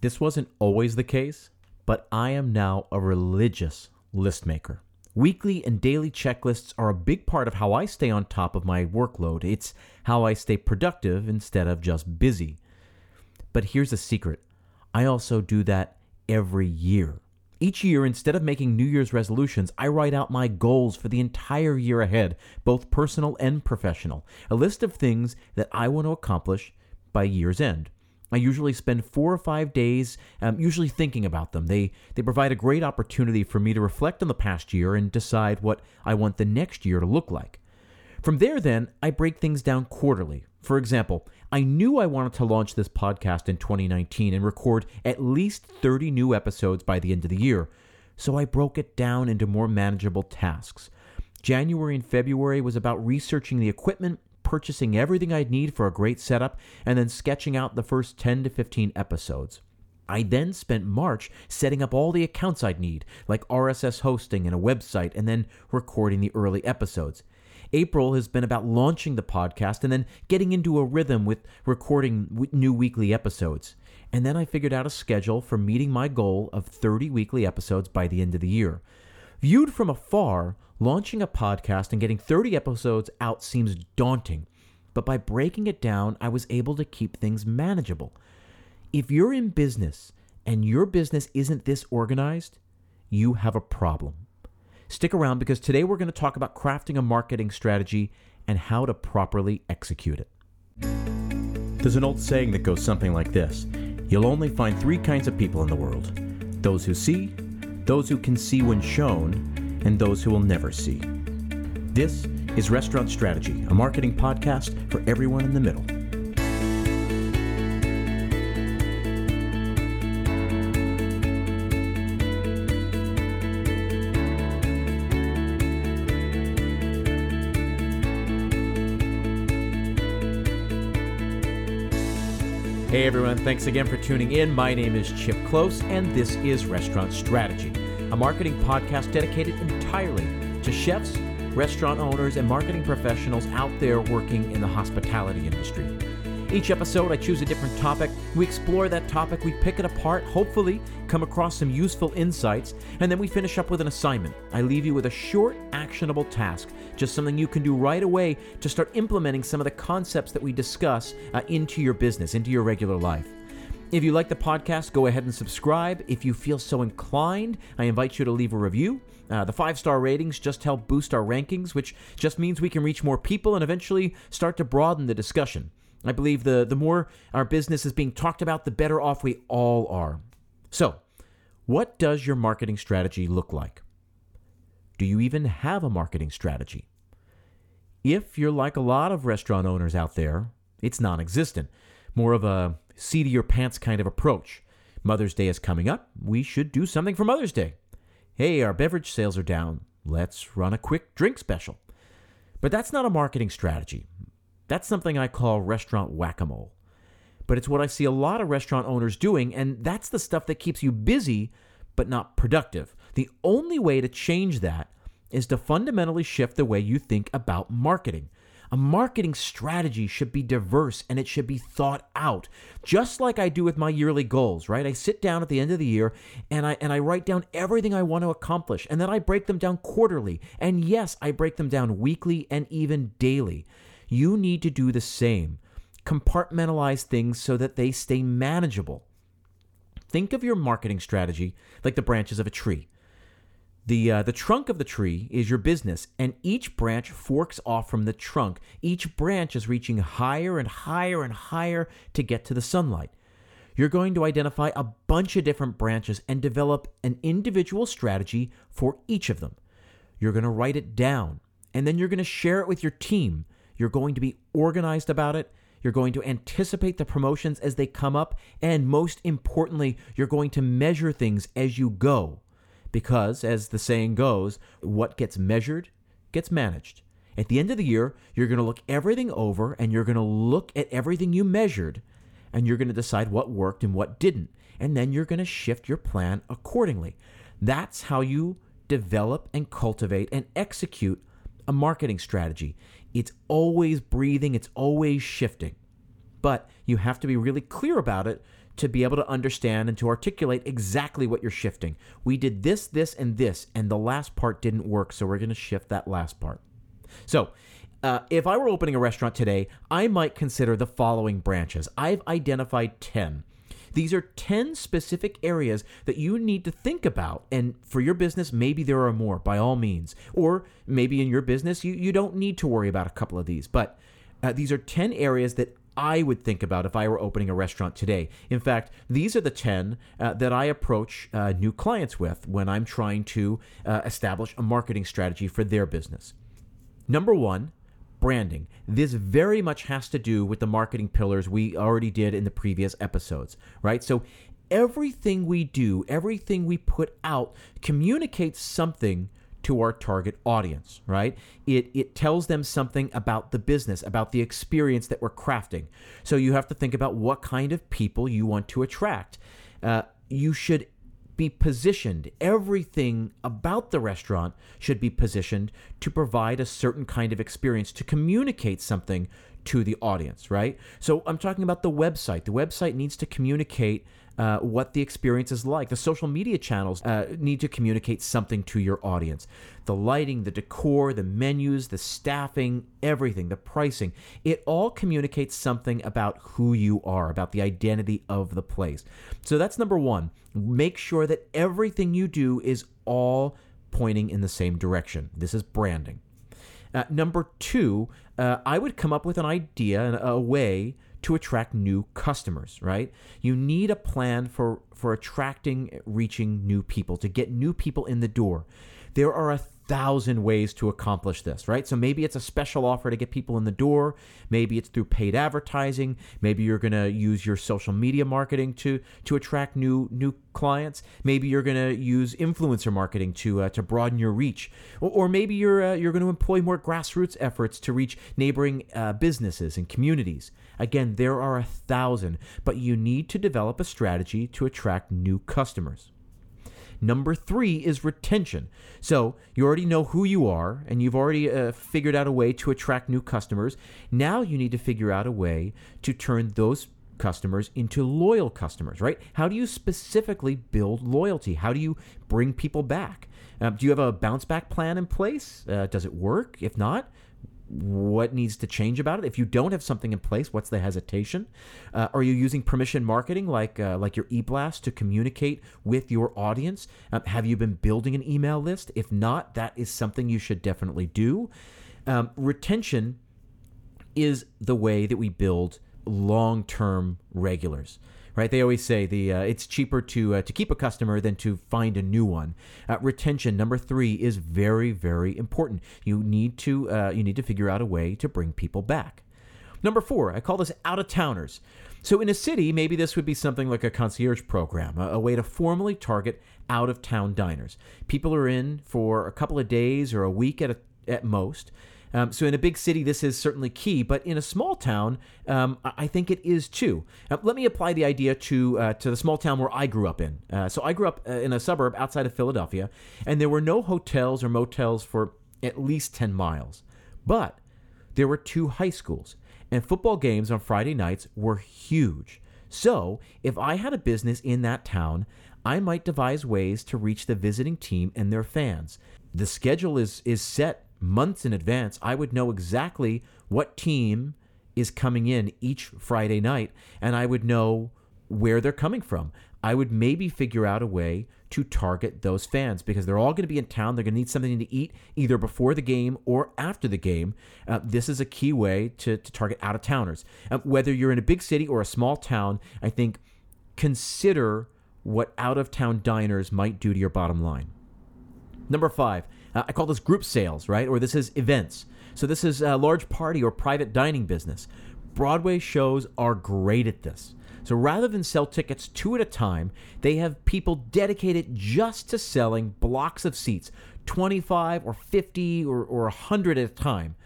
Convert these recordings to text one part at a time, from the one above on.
This wasn't always the case, but I am now a religious list maker. Weekly and daily checklists are a big part of how I stay on top of my workload. It's how I stay productive instead of just busy. But here's a secret I also do that every year. Each year, instead of making New Year's resolutions, I write out my goals for the entire year ahead, both personal and professional. A list of things that I want to accomplish by year's end. I usually spend four or five days, um, usually thinking about them. They they provide a great opportunity for me to reflect on the past year and decide what I want the next year to look like. From there, then I break things down quarterly. For example, I knew I wanted to launch this podcast in 2019 and record at least 30 new episodes by the end of the year, so I broke it down into more manageable tasks. January and February was about researching the equipment purchasing everything I'd need for a great setup, and then sketching out the first 10 to 15 episodes. I then spent March setting up all the accounts I'd need, like RSS hosting and a website, and then recording the early episodes. April has been about launching the podcast and then getting into a rhythm with recording new weekly episodes. And then I figured out a schedule for meeting my goal of 30 weekly episodes by the end of the year. Viewed from afar, Launching a podcast and getting 30 episodes out seems daunting, but by breaking it down, I was able to keep things manageable. If you're in business and your business isn't this organized, you have a problem. Stick around because today we're going to talk about crafting a marketing strategy and how to properly execute it. There's an old saying that goes something like this You'll only find three kinds of people in the world those who see, those who can see when shown, and those who will never see. This is Restaurant Strategy, a marketing podcast for everyone in the middle. Everyone, thanks again for tuning in. My name is Chip Klose, and this is Restaurant Strategy a marketing podcast dedicated entirely to chefs, restaurant owners, and marketing professionals out there working in the hospitality industry. Each episode, I choose a different topic. We explore that topic, we pick it apart, hopefully, come across some useful insights, and then we finish up with an assignment. I leave you with a short, actionable task, just something you can do right away to start implementing some of the concepts that we discuss uh, into your business, into your regular life. If you like the podcast, go ahead and subscribe. If you feel so inclined, I invite you to leave a review. Uh, the five star ratings just help boost our rankings, which just means we can reach more people and eventually start to broaden the discussion. I believe the, the more our business is being talked about, the better off we all are. So, what does your marketing strategy look like? Do you even have a marketing strategy? If you're like a lot of restaurant owners out there, it's non existent. More of a seat of your pants kind of approach. Mother's Day is coming up. We should do something for Mother's Day. Hey, our beverage sales are down. Let's run a quick drink special. But that's not a marketing strategy. That's something I call restaurant whack a mole. But it's what I see a lot of restaurant owners doing, and that's the stuff that keeps you busy but not productive. The only way to change that is to fundamentally shift the way you think about marketing. A marketing strategy should be diverse and it should be thought out. Just like I do with my yearly goals, right? I sit down at the end of the year and I and I write down everything I want to accomplish and then I break them down quarterly. And yes, I break them down weekly and even daily. You need to do the same. Compartmentalize things so that they stay manageable. Think of your marketing strategy like the branches of a tree. The, uh, the trunk of the tree is your business, and each branch forks off from the trunk. Each branch is reaching higher and higher and higher to get to the sunlight. You're going to identify a bunch of different branches and develop an individual strategy for each of them. You're going to write it down, and then you're going to share it with your team. You're going to be organized about it. You're going to anticipate the promotions as they come up, and most importantly, you're going to measure things as you go because, as the saying goes, what gets measured gets managed. At the end of the year, you're going to look everything over and you're going to look at everything you measured and you're going to decide what worked and what didn't. And then you're going to shift your plan accordingly. That's how you develop and cultivate and execute a marketing strategy. It's always breathing, it's always shifting. But you have to be really clear about it to be able to understand and to articulate exactly what you're shifting. We did this, this, and this, and the last part didn't work, so we're going to shift that last part. So, uh, if I were opening a restaurant today, I might consider the following branches. I've identified 10. These are 10 specific areas that you need to think about. And for your business, maybe there are more, by all means. Or maybe in your business, you, you don't need to worry about a couple of these. But uh, these are 10 areas that I would think about if I were opening a restaurant today. In fact, these are the 10 uh, that I approach uh, new clients with when I'm trying to uh, establish a marketing strategy for their business. Number one, branding. This very much has to do with the marketing pillars we already did in the previous episodes, right? So everything we do, everything we put out communicates something to our target audience, right? It it tells them something about the business, about the experience that we're crafting. So you have to think about what kind of people you want to attract. Uh, you should be positioned. Everything about the restaurant should be positioned to provide a certain kind of experience, to communicate something to the audience, right? So I'm talking about the website. The website needs to communicate uh, what the experience is like. The social media channels uh, need to communicate something to your audience. The lighting, the decor, the menus, the staffing, everything, the pricing, it all communicates something about who you are, about the identity of the place. So that's number one. Make sure that everything you do is all pointing in the same direction. This is branding. Uh, number two, uh, I would come up with an idea, and a way to attract new customers, right? You need a plan for for attracting, reaching new people, to get new people in the door. There are a thousand ways to accomplish this, right? So maybe it's a special offer to get people in the door. Maybe it's through paid advertising. Maybe you're going to use your social media marketing to to attract new new clients. Maybe you're going to use influencer marketing to uh, to broaden your reach, or, or maybe you're uh, you're going to employ more grassroots efforts to reach neighboring uh, businesses and communities. Again, there are a thousand, but you need to develop a strategy to attract new customers. Number three is retention. So you already know who you are and you've already uh, figured out a way to attract new customers. Now you need to figure out a way to turn those customers into loyal customers, right? How do you specifically build loyalty? How do you bring people back? Um, do you have a bounce back plan in place? Uh, does it work? If not, what needs to change about it. If you don't have something in place what's the hesitation? Uh, are you using permission marketing like uh, like your e-blast to communicate with your audience? Um, have you been building an email list? If not that is something you should definitely do. Um, retention is the way that we build long-term regulars right? They always say the uh, it's cheaper to uh, to keep a customer than to find a new one. Uh, retention number three is very very important. You need to uh, you need to figure out a way to bring people back. Number four, I call this out of towners. So in a city, maybe this would be something like a concierge program, a, a way to formally target out of town diners. People are in for a couple of days or a week at a, at most. Um, so in a big city, this is certainly key, but in a small town, um, I think it is too. Uh, let me apply the idea to uh, to the small town where I grew up in. Uh, so I grew up uh, in a suburb outside of Philadelphia, and there were no hotels or motels for at least ten miles, but there were two high schools, and football games on Friday nights were huge. So if I had a business in that town, I might devise ways to reach the visiting team and their fans. The schedule is is set months in advance, I would know exactly what team is coming in each Friday night, and I would know where they're coming from. I would maybe figure out a way to target those fans because they're all going to be in town. They're going to need something to eat either before the game or after the game. Uh, this is a key way to, to target out of towners. Uh, whether you're in a big city or a small town, I think consider what out of town diners might do to your bottom line. Number five, uh, I call this group sales, right? Or this is events. So this is a large party or private dining business. Broadway shows are great at this. So rather than sell tickets two at a time, they have people dedicated just to selling blocks of seats, 25 or 50 or, or 100 at a time.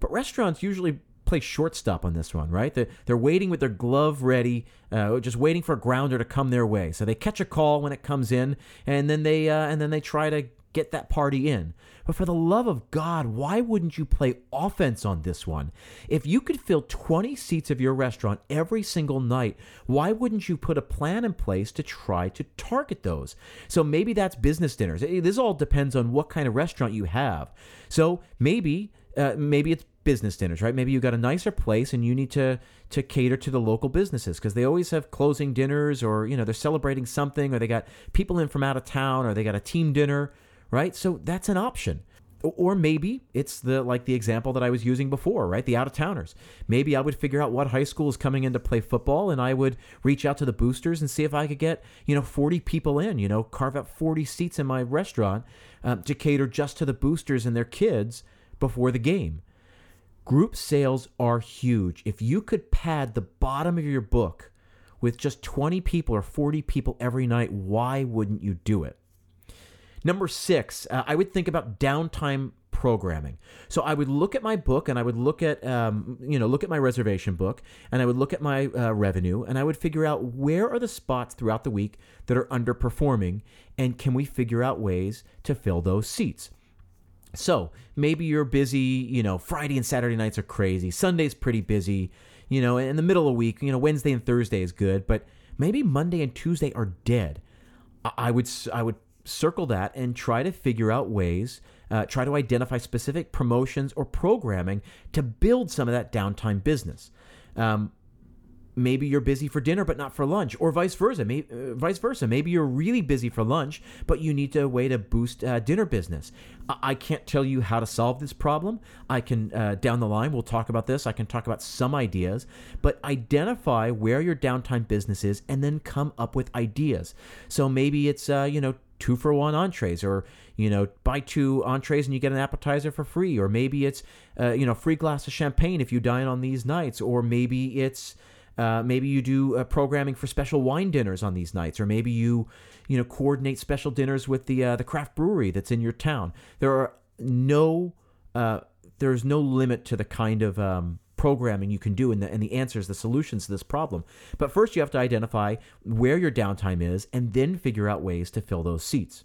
But restaurants usually play shortstop on this one, right? They're, they're waiting with their glove ready, uh, just waiting for a grounder to come their way. So they catch a call when it comes in, and then they uh, and then they try to get that party in. But for the love of God, why wouldn't you play offense on this one? If you could fill 20 seats of your restaurant every single night, why wouldn't you put a plan in place to try to target those? So maybe that's business dinners. This all depends on what kind of restaurant you have. So maybe uh, maybe it's business dinners, right? Maybe you got a nicer place and you need to to cater to the local businesses because they always have closing dinners or you know they're celebrating something or they got people in from out of town or they got a team dinner, right? So that's an option. Or maybe it's the like the example that I was using before, right? The out of towners. Maybe I would figure out what high school is coming in to play football, and I would reach out to the boosters and see if I could get you know 40 people in. You know, carve out 40 seats in my restaurant um, to cater just to the boosters and their kids before the game. Group sales are huge. If you could pad the bottom of your book with just 20 people or 40 people every night, why wouldn't you do it? Number six, uh, I would think about downtime programming. So I would look at my book and I would look at, um, you know, look at my reservation book and I would look at my uh, revenue and I would figure out where are the spots throughout the week that are underperforming and can we figure out ways to fill those seats. So maybe you're busy, you know, Friday and Saturday nights are crazy. Sunday's pretty busy, you know, in the middle of the week, you know, Wednesday and Thursday is good, but maybe Monday and Tuesday are dead. I would I would circle that and try to figure out ways, uh, try to identify specific promotions or programming to build some of that downtime business. Um, maybe you're busy for dinner but not for lunch or vice versa maybe, uh, vice versa. Maybe you're really busy for lunch but you need a way to boost uh, dinner business. I-, I, can't tell you how to solve this problem. I can uh, down the line we'll talk about this. I can talk about some ideas but identify where your downtime business is and then come up with ideas. So maybe it's uh, you know two for one entrees or you know buy two entrees and you get an appetizer for free. Or maybe it's uh, you know free glass of champagne if you dine on these nights. Or maybe it's uh, maybe you do uh, programming for special wine dinners on these nights, or maybe you, you know, coordinate special dinners with the uh, the craft brewery that's in your town. There are no uh, there's no limit to the kind of um, programming you can do and the, and the answers, the solutions to this problem. But first, you have to identify where your downtime is, and then figure out ways to fill those seats.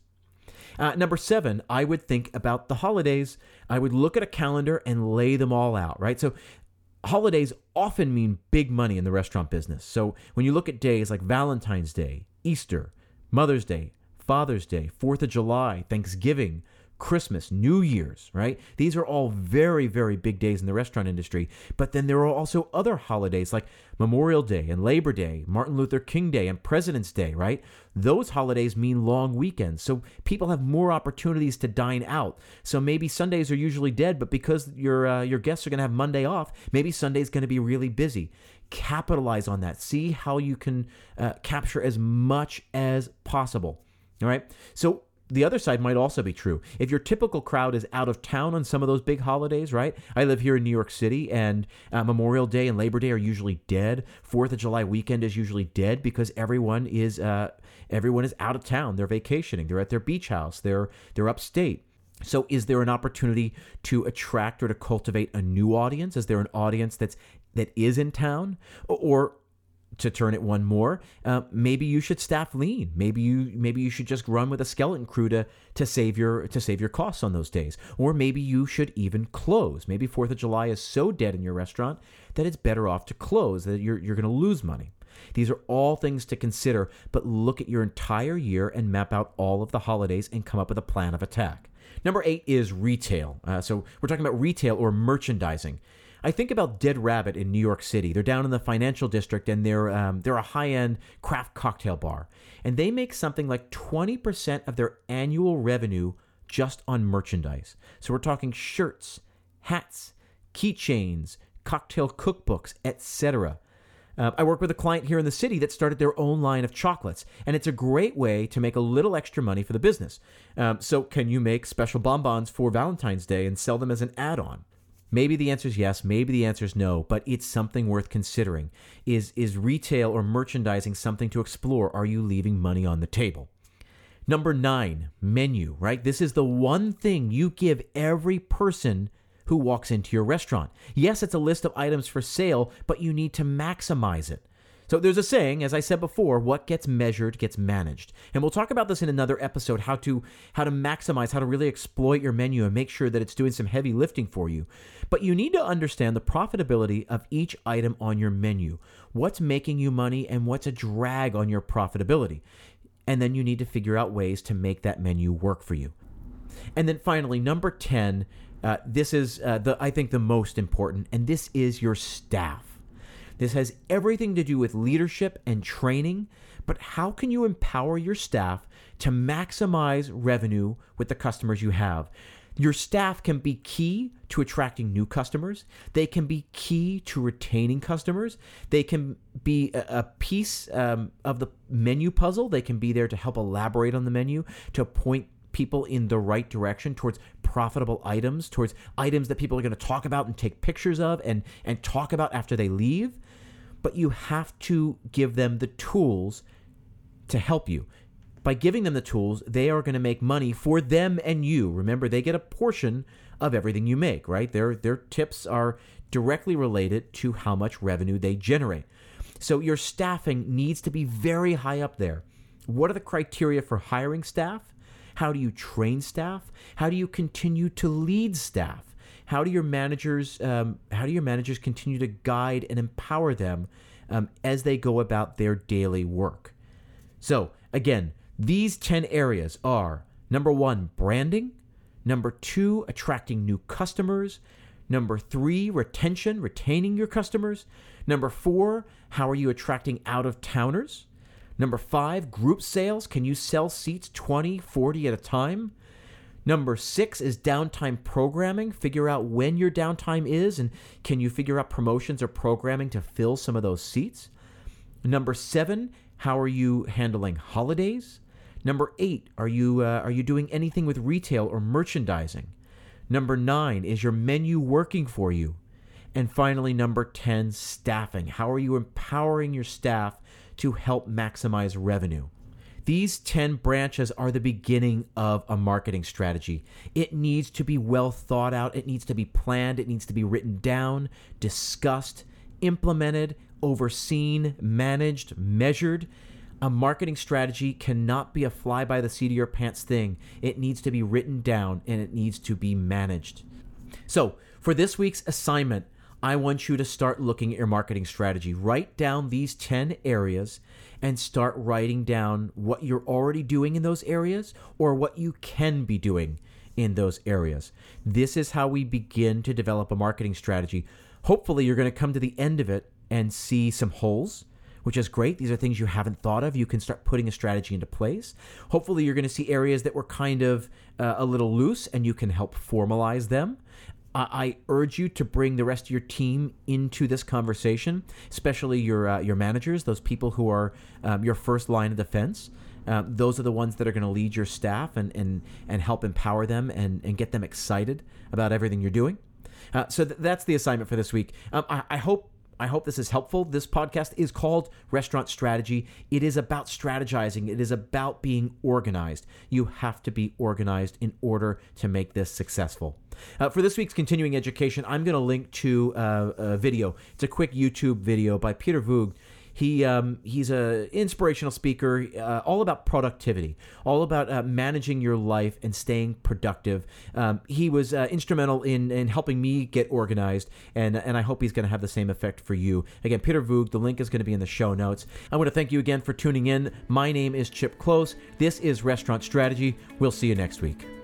Uh, number seven, I would think about the holidays. I would look at a calendar and lay them all out, right? So holidays often mean big money in the restaurant business. So when you look at days like Valentine's Day, Easter, Mother's Day, Father's Day, 4th of July, Thanksgiving, Christmas, New Year's, right? These are all very, very big days in the restaurant industry. But then there are also other holidays like Memorial Day and Labor Day, Martin Luther King Day, and President's Day, right? Those holidays mean long weekends. So people have more opportunities to dine out. So maybe Sundays are usually dead, but because your, uh, your guests are going to have Monday off, maybe Sunday's going to be really busy. Capitalize on that. See how you can uh, capture as much as possible. All right. So the other side might also be true. If your typical crowd is out of town on some of those big holidays, right? I live here in New York City, and uh, Memorial Day and Labor Day are usually dead. Fourth of July weekend is usually dead because everyone is uh, everyone is out of town. They're vacationing. They're at their beach house. They're they're upstate. So, is there an opportunity to attract or to cultivate a new audience? Is there an audience that's that is in town, or to turn it one more, uh, maybe you should staff lean. Maybe you maybe you should just run with a skeleton crew to to save your to save your costs on those days. Or maybe you should even close. Maybe Fourth of July is so dead in your restaurant that it's better off to close. That you're you're going to lose money. These are all things to consider, but look at your entire year and map out all of the holidays and come up with a plan of attack. Number eight is retail. Uh, so we're talking about retail or merchandising. I think about Dead Rabbit in New York City. They're down in the financial district, and they're um, they're a high end craft cocktail bar, and they make something like twenty percent of their annual revenue just on merchandise. So we're talking shirts, hats, keychains, cocktail cookbooks, etc. Uh, I work with a client here in the city that started their own line of chocolates, and it's a great way to make a little extra money for the business. Um, so, can you make special bonbons for Valentine's Day and sell them as an add on? Maybe the answer is yes, maybe the answer is no, but it's something worth considering. Is is retail or merchandising something to explore? Are you leaving money on the table? Number 9, menu, right? This is the one thing you give every person who walks into your restaurant. Yes, it's a list of items for sale, but you need to maximize it. So there's a saying, as I said before, what gets measured gets managed. And we'll talk about this in another episode, how to how to maximize, how to really exploit your menu and make sure that it's doing some heavy lifting for you. But you need to understand the profitability of each item on your menu. What's making you money and what's a drag on your profitability. And then you need to figure out ways to make that menu work for you. And then finally, number 10, uh, this is uh, the I think the most important, and this is your staff. This has everything to do with leadership and training, but how can you empower your staff to maximize revenue with the customers you have? Your staff can be key to attracting new customers. They can be key to retaining customers. They can be a, piece um, of the menu puzzle. They can be there to help elaborate on the menu, to point people in the right direction towards profitable items, towards items that people are going to talk about and take pictures of and, and talk about after they leave. But you have to give them the tools to help you. By giving them the tools, they are going to make money for them and you. Remember, they get a portion of everything you make, right? Their their tips are directly related to how much revenue they generate. So your staffing needs to be very high up there. What are the criteria for hiring staff? How do you train staff? How do you continue to lead staff? How do your managers um, how do your managers continue to guide and empower them um, as they go about their daily work? So again, these ten areas are number one, branding. Number two, attracting new customers. Number three, retention, retaining your customers. Number four, how are you attracting out of towners? Number five, group sales. Can you sell seats 20, 40 at a time? Number six is downtime programming. Figure out when your downtime is and can you figure out promotions or programming to fill some of those seats? Number seven, how are you handling holidays? Number eight, are you uh, are you doing anything with retail or merchandising? Number nine, is your menu working for you? And finally, number 10, staffing. How are you empowering your staff to help maximize revenue. These 10 branches are the beginning of a marketing strategy. It needs to be well thought out, it needs to be planned, it needs to be written down, discussed, implemented, overseen, managed, measured. A marketing strategy cannot be a fly by the seat of your pants thing. It needs to be written down and it needs to be managed. So, for this week's assignment, I want you to start looking at your marketing strategy. Write down these 10 areas and start writing down what you're already doing in those areas or what you can be doing in those areas. This is how we begin to develop a marketing strategy. Hopefully, you're going to come to the end of it and see some holes which is great. These are things you haven't thought of. You can start putting a strategy into place. Hopefully, you're going to see areas that were kind of uh, a little loose and you can help formalize them. I urge you to bring the rest of your team into this conversation, especially your uh, your managers, those people who are um, your first line of defense. Uh, those are the ones that are going to lead your staff and, and, and help empower them and, and get them excited about everything you're doing. Uh, so th- that's the assignment for this week. Um, I, I hope I hope this is helpful. This podcast is called Restaurant Strategy. It is about strategizing, it is about being organized. You have to be organized in order to make this successful. Uh, for this week's continuing education, I'm going to link to uh, a video. It's a quick YouTube video by Peter Voogd he um, he's a inspirational speaker, uh, all about productivity, all about uh, managing your life and staying productive. Um, he was uh, instrumental in in helping me get organized, and and I hope he's going to have the same effect for you. Again, Peter Voogd. The link is going to be in the show notes. I want to thank you again for tuning in. My name is Chip Klose. This is Restaurant Strategy. We'll see you next week.